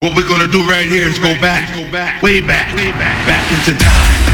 What we're gonna do right here is go back, go back, way back, way back, back into time.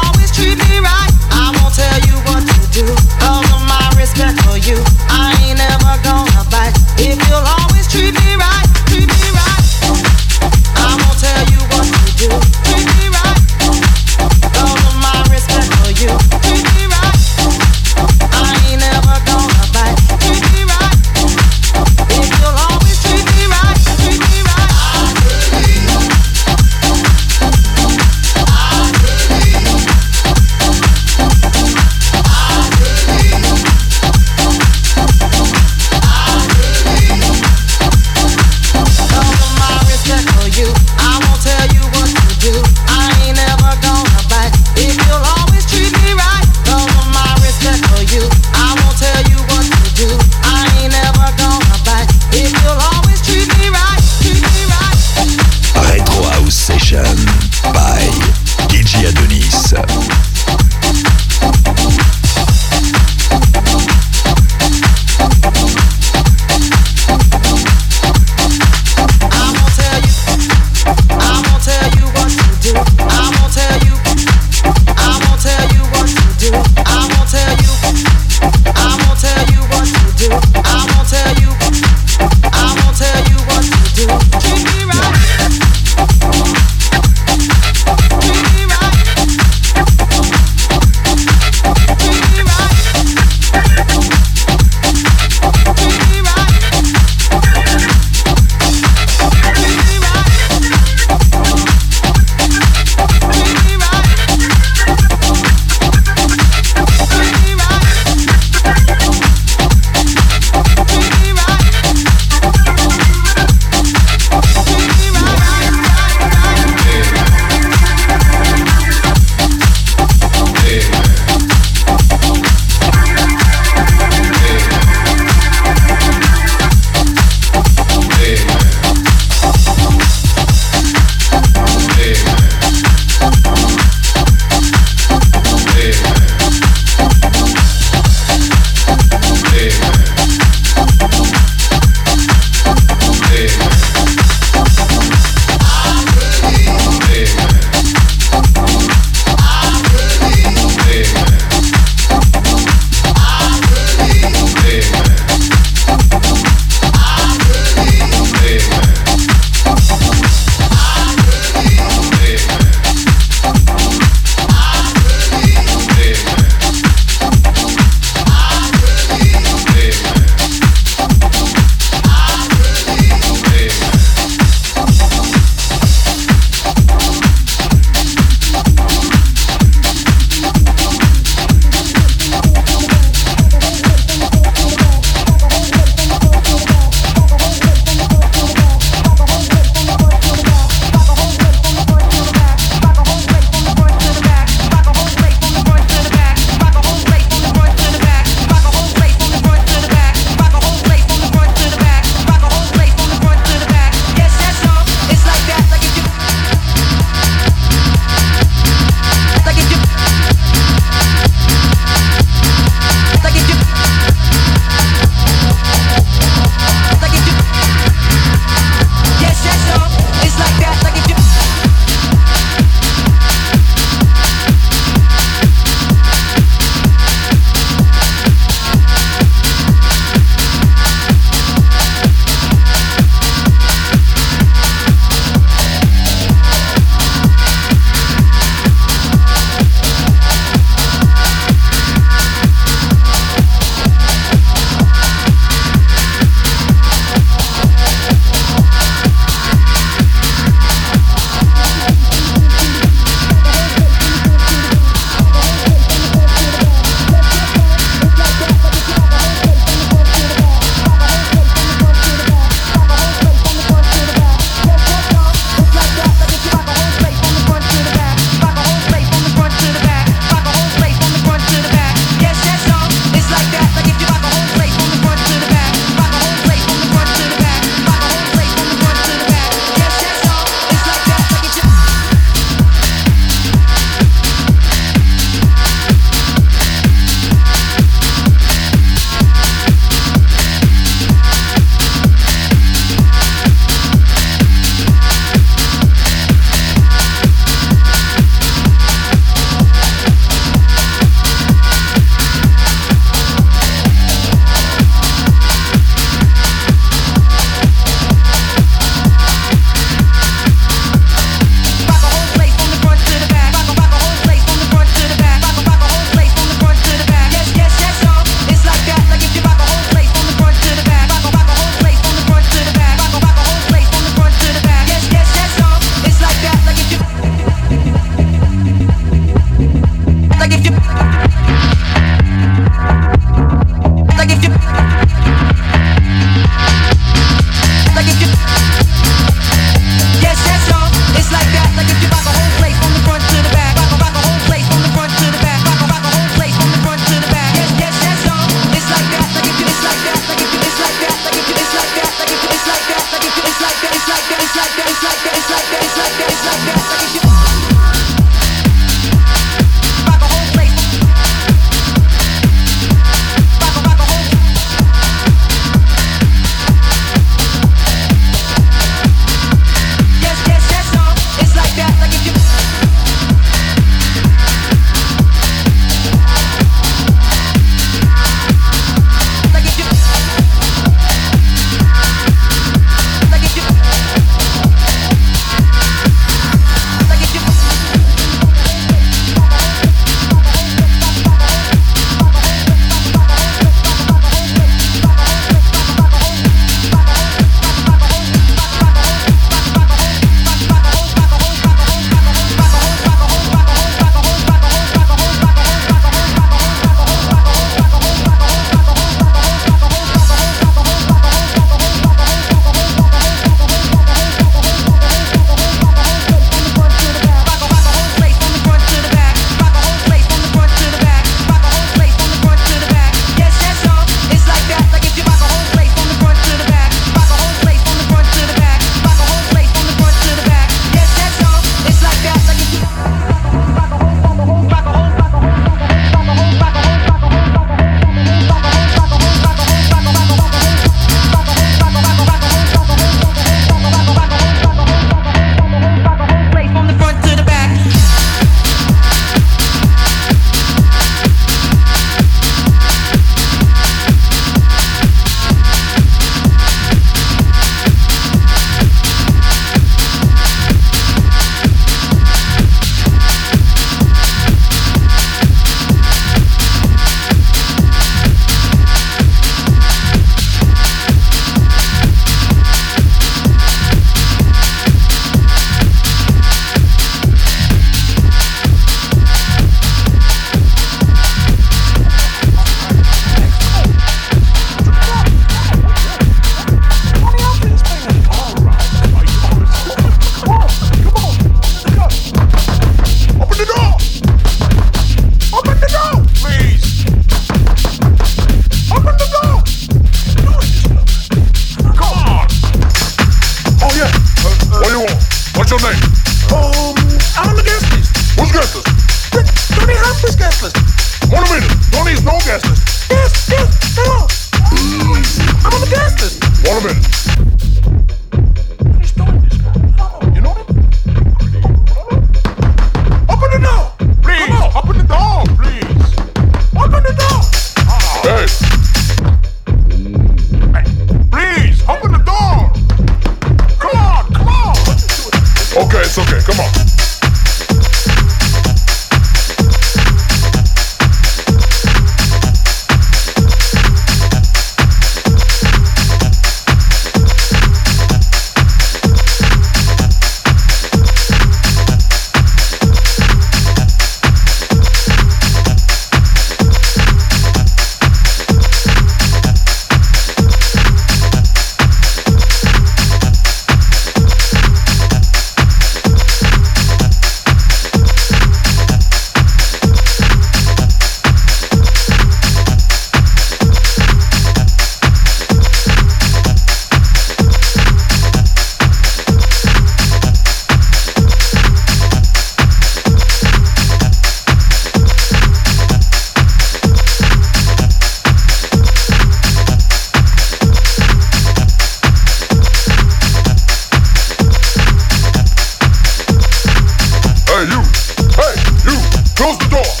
Close the door.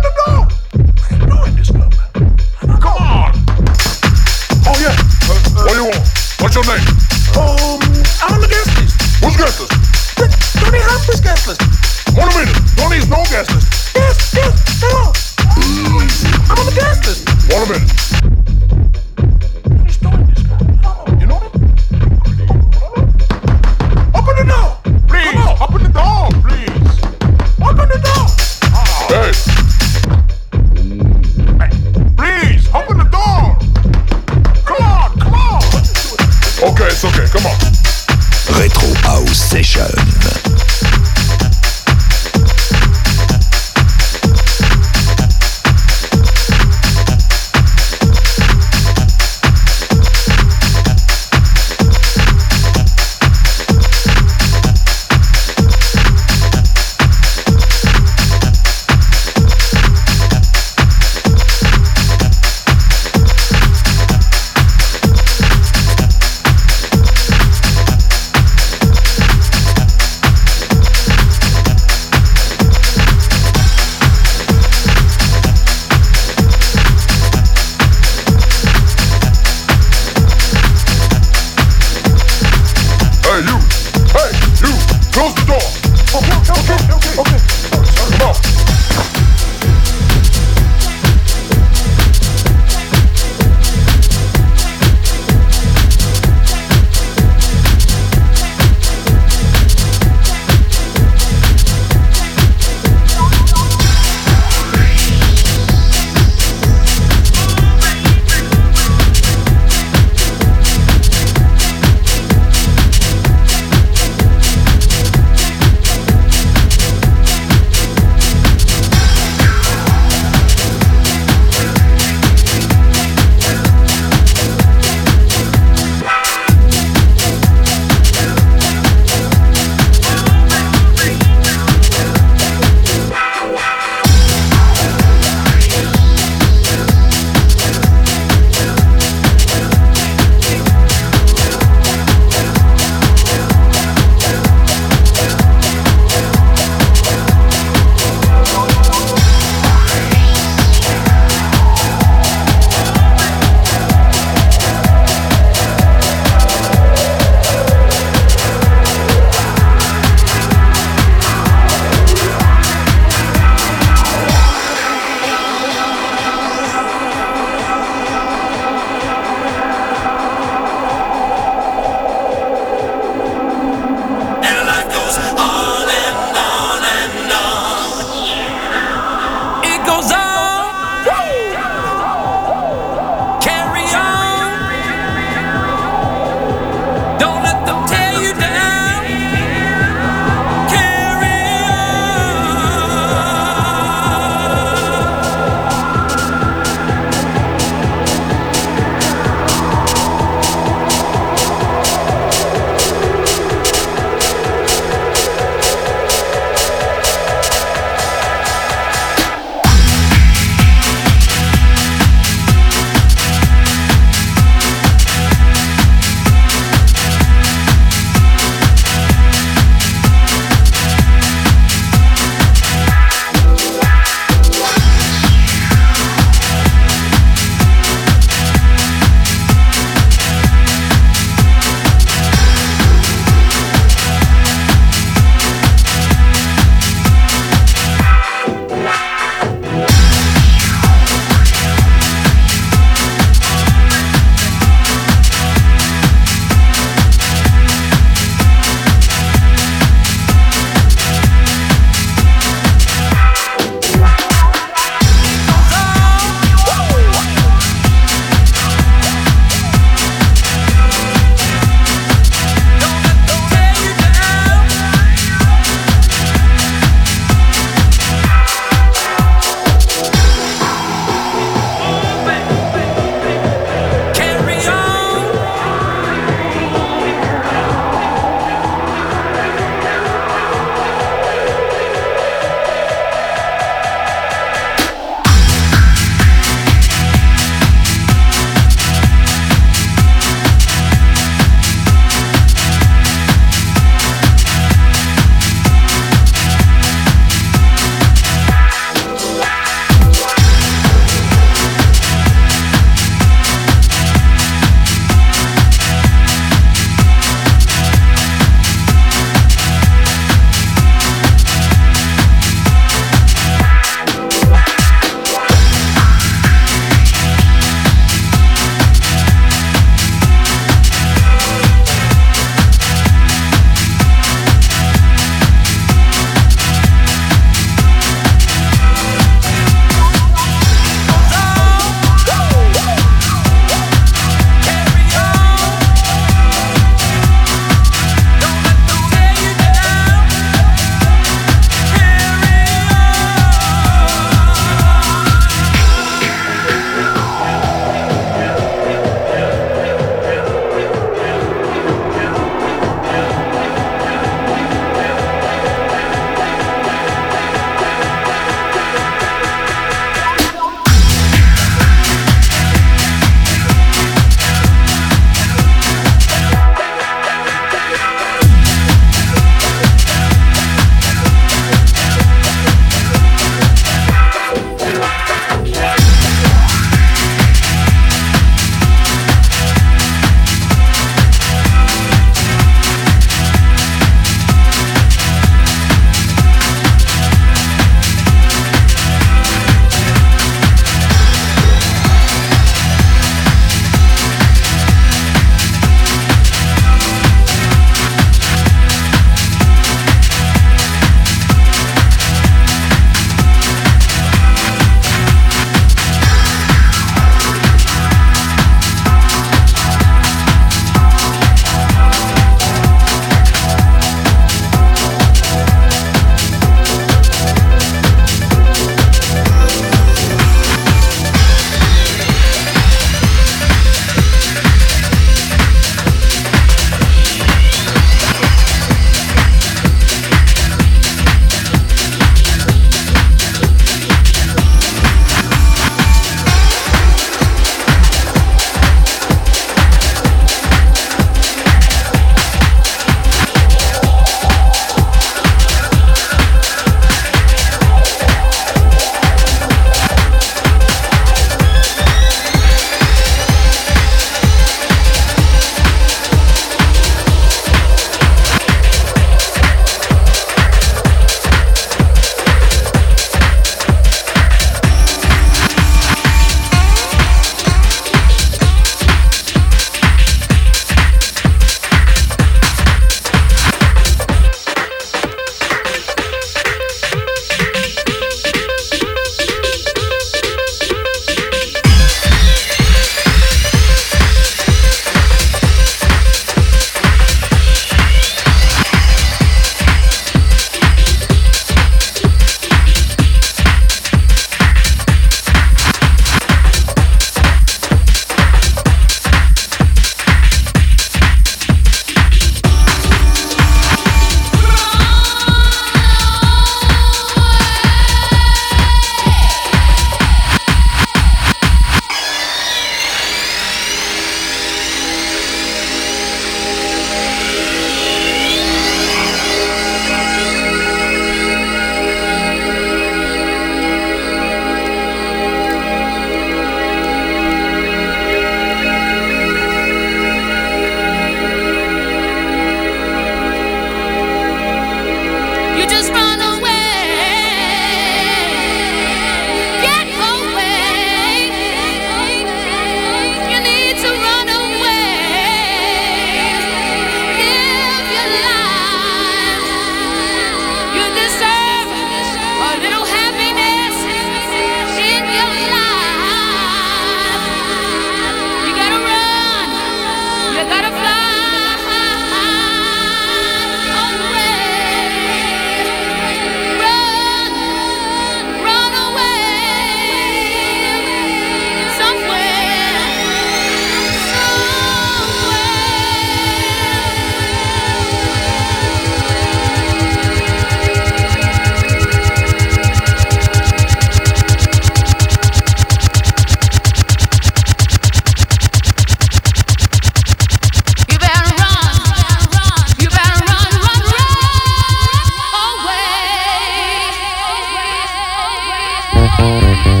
Música